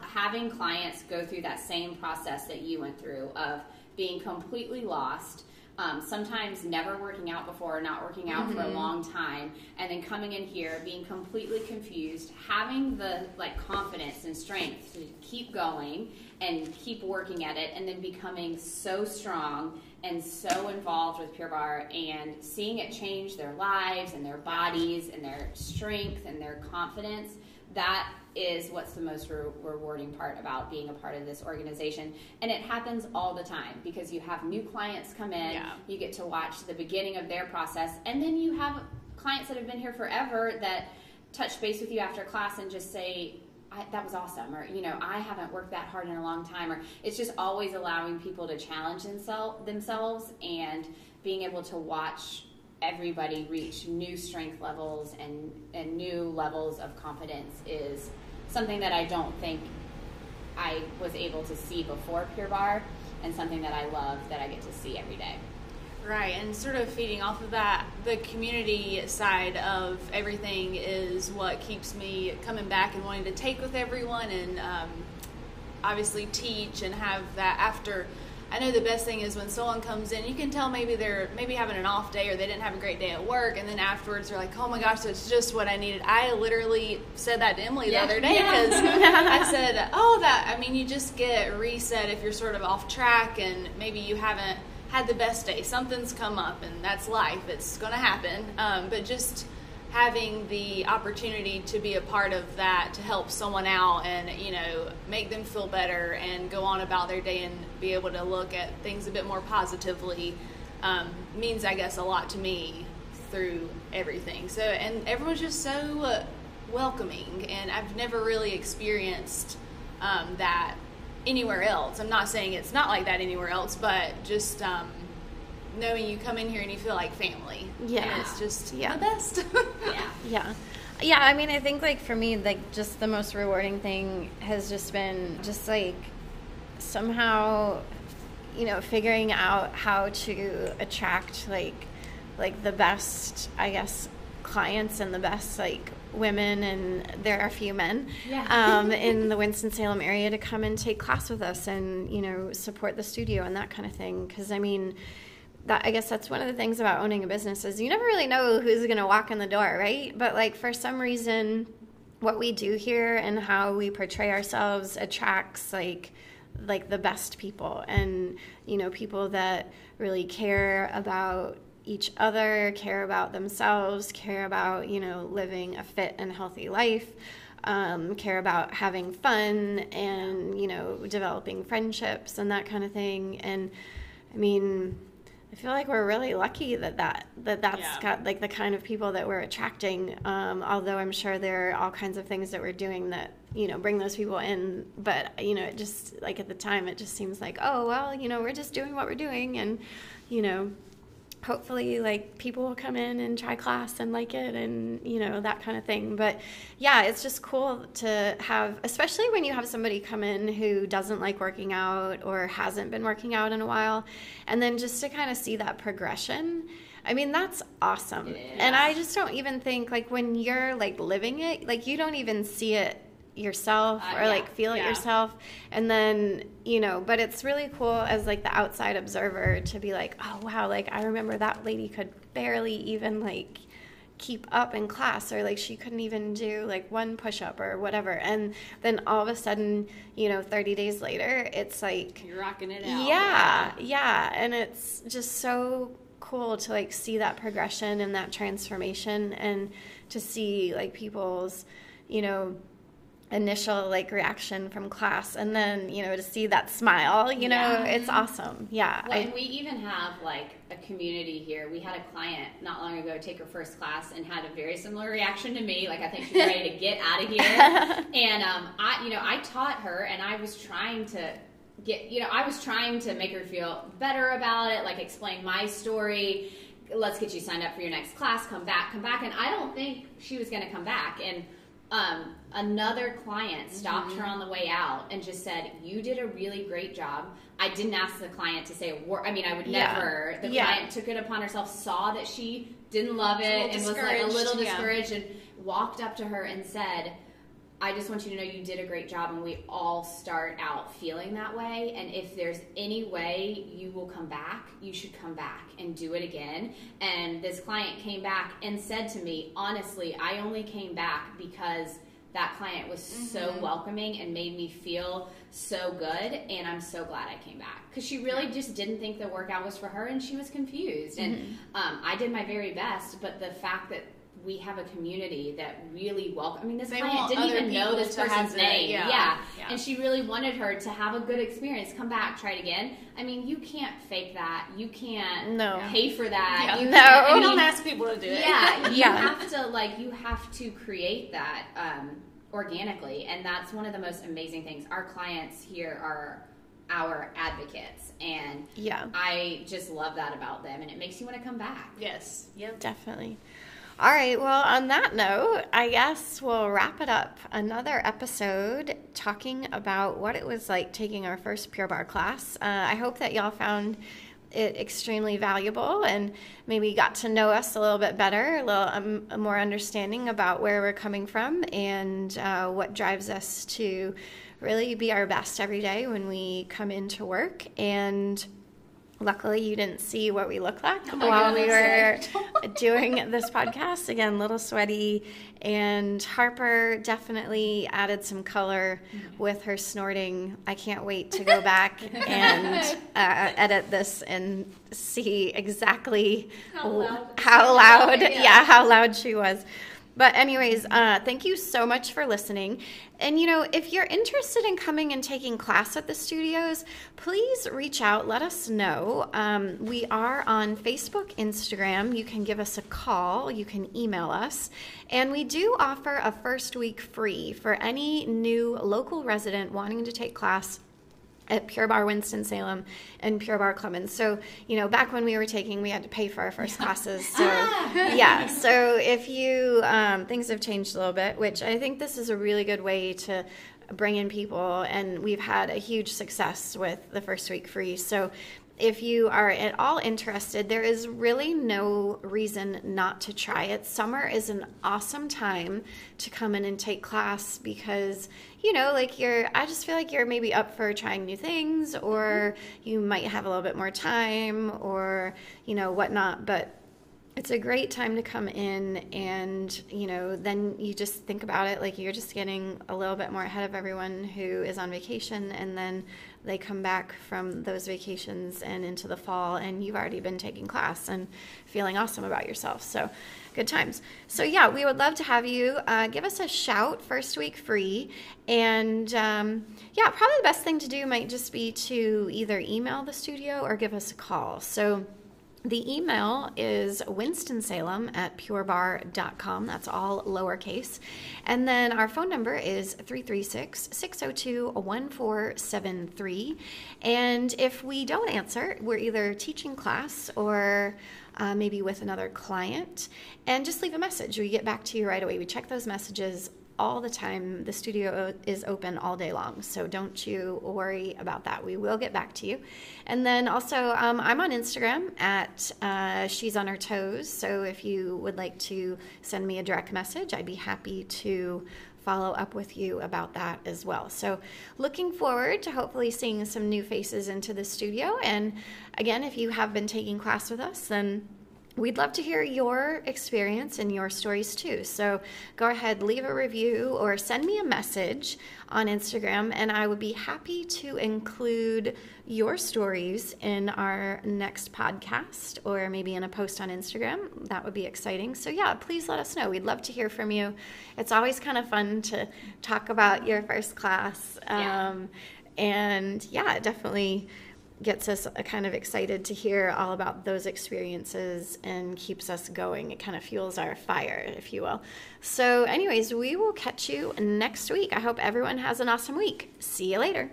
B: having clients go through that same process that you went through of being completely lost. Um, sometimes never working out before, not working out for a long time, and then coming in here being completely confused, having the like confidence and strength to keep going and keep working at it, and then becoming so strong and so involved with Pure Barre and seeing it change their lives and their bodies and their strength and their confidence. That is what's the most re- rewarding part about being a part of this organization. And it happens all the time because you have new clients come in,
C: Yeah.
B: you get to watch the beginning of their process, and then you have clients that have been here forever that touch base with you after class and just say, I, that was awesome, or you know, I haven't worked that hard in a long time, or it's just always allowing people to challenge themsel- themselves and being able to watch everybody reach new strength levels and, and new levels of confidence is something that I don't think I was able to see before Pure Barre, and something that I love that I get to see every day.
C: Right, and sort of feeding off of that, the community side of everything is what keeps me coming back and wanting to take with everyone and um, obviously teach and have that after. I know the best thing is when someone comes in, you can tell maybe they're maybe having an off day or they didn't have a great day at work, and then afterwards they're like, "Oh my gosh, that's just what I needed." I literally said that to Emily the other day
B: Yeah.
C: because I said, "Oh, that I mean, you just get reset if you're sort of off track and maybe you haven't had the best day. Something's come up, and that's life. It's going to happen. Um, but just having the opportunity to be a part of that to help someone out and you know make them feel better and go on about their day and be able to look at things a bit more positively um, means i guess a lot to me through everything so and everyone's just so welcoming and i've never really experienced um, that anywhere else i'm not saying it's not like that anywhere else but just um, knowing you come in here and you feel like family.
A: Yeah.
C: And it's just
A: Yeah.
C: the best.
B: Yeah.
A: Yeah. Yeah, I mean, I think like for me, like just the most rewarding thing has just been just like somehow, you know, figuring out how to attract like like the best, I guess, clients and the best like women and there are a few men
B: Yeah.
A: um, in the Winston-Salem area to come and take class with us and you know support the studio and that kind of thing because I mean that I guess that's one of the things about owning a business is you never really know who's going to walk in the door, right? But like for some reason, what we do here and how we portray ourselves attracts like like the best people and you know people that really care about each other, care about themselves, care about you know living a fit and healthy life. Um, care about having fun and you know developing friendships and that kind of thing and i mean I feel like we're really lucky that that, that that's
C: Yeah.
A: got like the kind of people that we're attracting. Um, although I'm sure there are all kinds of things that we're doing that you know bring those people in. But you know, it just like at the time, it just seems like oh well, you know, we're just doing what we're doing, and you know, hopefully like people will come in and try class and like it and you know that kind of thing. But yeah it's just cool to have especially when you have somebody come in who doesn't like working out or hasn't been working out in a while. And then just to kind of see that progression I mean that's awesome. And I just don't even think like when you're like living it, like you don't even see it yourself
B: Uh,
A: or
B: yeah,
A: like feel it yourself. And then you know but it's really cool as like the outside observer to be like oh wow like i remember that lady could barely even like keep up in class or like she couldn't even do like one push-up or whatever. And then all of a sudden you know 30 days later it's like
C: You're rocking it out.
A: yeah, yeah, and it's just so cool to like see that progression and that transformation and to see like people's, you know, initial like reaction from class and then, you know, to see that smile, you know,
B: Yeah.
A: it's awesome. Yeah.
B: Well,
A: I-
B: and we even have like a community here. We had a client not long ago take her first class and had a very similar reaction to me. Like I think she's ready to get out of here. and um, I, you know, I taught her, and I was trying to get, you know, I was trying to make her feel better about it. Like explain my story. Let's get you signed up for your next class. Come back, come back. And I don't think she was going to come back. And um, another client stopped her on the way out and just said, "You did a really great job." I didn't ask the client to say a word. I mean, I would
A: Yeah.
B: never. The
A: Yeah.
B: client took it upon herself, saw that she didn't love it, and was like a little
C: discouraged, yeah.
B: discouraged, and walked up to her and said. I just want you to know you did a great job, and we all start out feeling that way. And if there's any way you will come back, you should come back and do it again. And this client came back and said to me, honestly, I only came back because that client was so welcoming and made me feel so good. And I'm so glad I came back because she really just didn't think the workout was for her, and she was confused. And um, I did my very best, but the fact that we have a community that really welcome. I mean, this
C: They
B: client didn't even know this person's name.
C: yeah.
B: yeah,
C: Yeah.
B: and she really wanted her to have a good experience. Come back, try it again. I mean, you can't fake that. You can't
A: No.
B: pay for that.
C: Yeah.
B: You
A: No.
B: can't- I
C: We don't ask people to do it.
B: yeah, you
A: Yeah.
B: have to like you have to create that um, organically, and that's one of the most amazing things. Our clients here are our advocates, and
A: yeah.
B: I just love that about them, and it makes you want to come back.
C: Yes. Yep.
A: Definitely. All right. Well, on that note, I guess we'll wrap it up. Another episode talking about what it was like taking our first Pure Barre class. Uh, I hope that y'all found it extremely valuable and maybe got to know us a little bit better, a little um, more understanding about where we're coming from and uh, what drives us to really be our best every day when we come into work. And Luckily, you didn't see what we look like oh while we were doing this podcast. Again, a little sweaty. And Harper definitely added some color with her snorting. I can't wait to go back and uh, edit this and see exactly how loud, how loud yeah, how loud she was. But, anyways, uh, thank you so much for listening. And, you know, if you're interested in coming and taking class at the studios, please reach out, let us know. Um, we are on Facebook, Instagram. You can give us a call, you can email us. And we do offer a first week free for any new local resident wanting to take class at Pure Barre Winston-Salem and Pure Barre Clemmons. So, you know, back when we were taking, we had to pay for our first classes. So, yeah. So if you, um, things have changed a little bit, which I think this is a really good way to bring in people. And we've had a huge success with the first week free. So if you are at all interested, there is really no reason not to try it. Summer is an awesome time to come in and take class because, you know, like you're, I just feel like you're maybe up for trying new things or mm-hmm. you might have a little bit more time or, you know, whatnot. But it's a great time to come in and you know then you just think about it like you're just getting a little bit more ahead of everyone who is on vacation and then they come back from those vacations and into the fall and you've already been taking class and feeling awesome about yourself. So good times. So yeah we would love to have you uh, give us a shout first week free. And um, yeah probably the best thing to do might just be to either email the studio or give us a call. So the email is winstonsalem at purebarre.com. That's all lowercase. And then our phone number is 336 602 1473. And if we don't answer, we're either teaching class or uh, maybe with another client. And just leave a message. We get back to you right away. We check those messages all the time. The studio is open all day long, so don't you worry about that. We will get back to you. And then also, um, I'm on Instagram at uh, She's on Her Toes. So if you would like to send me a direct message, I'd be happy to follow up with you about that as well. So, looking forward to hopefully seeing some new faces into the studio. And again, if you have been taking class with us, then We'd love to hear your experience and your stories too. So go ahead, leave a review or send me a message on Instagram, and I would be happy to include your stories in our next podcast or maybe in a post on Instagram. That would be exciting. So, yeah, please let us know. We'd love to hear from you. It's always kind of fun to talk about your first class. Um, yeah. And yeah, definitely gets us uh, kind of excited to hear all about those experiences and keeps us going. It kind of fuels our fire, if you will. So, anyways, we will catch you next week. I hope everyone has an awesome week. See you later.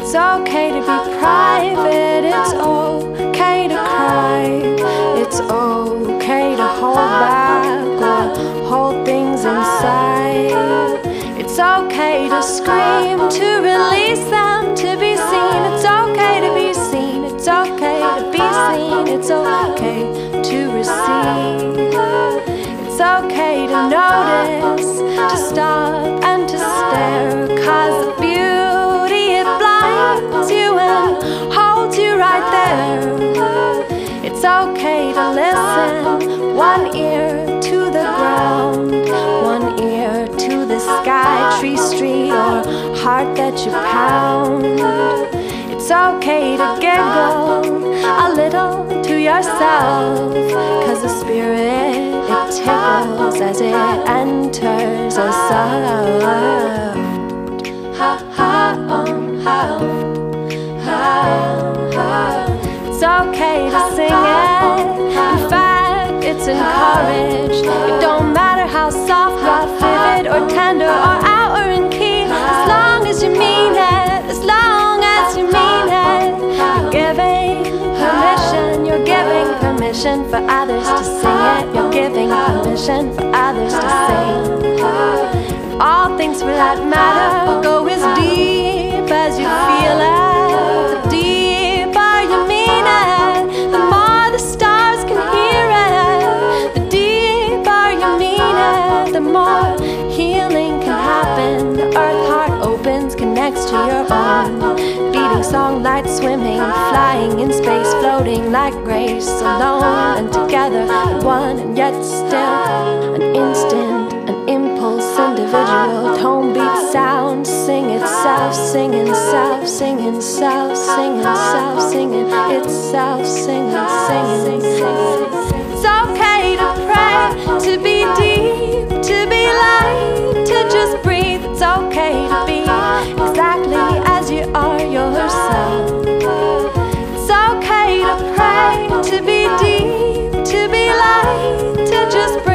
A: It's okay to be private, it's okay to cry, it's okay to hold back or hold things inside. It's okay to scream, to release them, to be seen. It's okay to be seen, it's okay to be seen, it's okay to receive. It's okay to notice, to stop and to stare, cause the beauty it blinds you and holds you right there. It's okay to listen, one ear to the ground, one ear to the sky, tree, street, or heart that you pound. It's okay to giggle a little to yourself, cause the spirit it tickles as it enters a sound. Ha ha. It's okay to sing it. In fact, it's encouraged. It don't matter how soft or
D: permission for others to sing. All things without matter go as deep as you feel it. The deeper you mean it, the more the stars can hear it. The deeper you mean it, the more healing can happen. The earth heart opens, connects to your own. Beating song, light swimming, flying in space, floating like grace, alone and together, yet still an instant, an impulse, individual, tone beat sound, sing itself, singing self, singing self, singing self, singing itself, singing, singing. It's okay to pray, to be deep, to be light, to just breathe. It's okay to be exactly as you are yourself. It's okay to pray, to be deep, just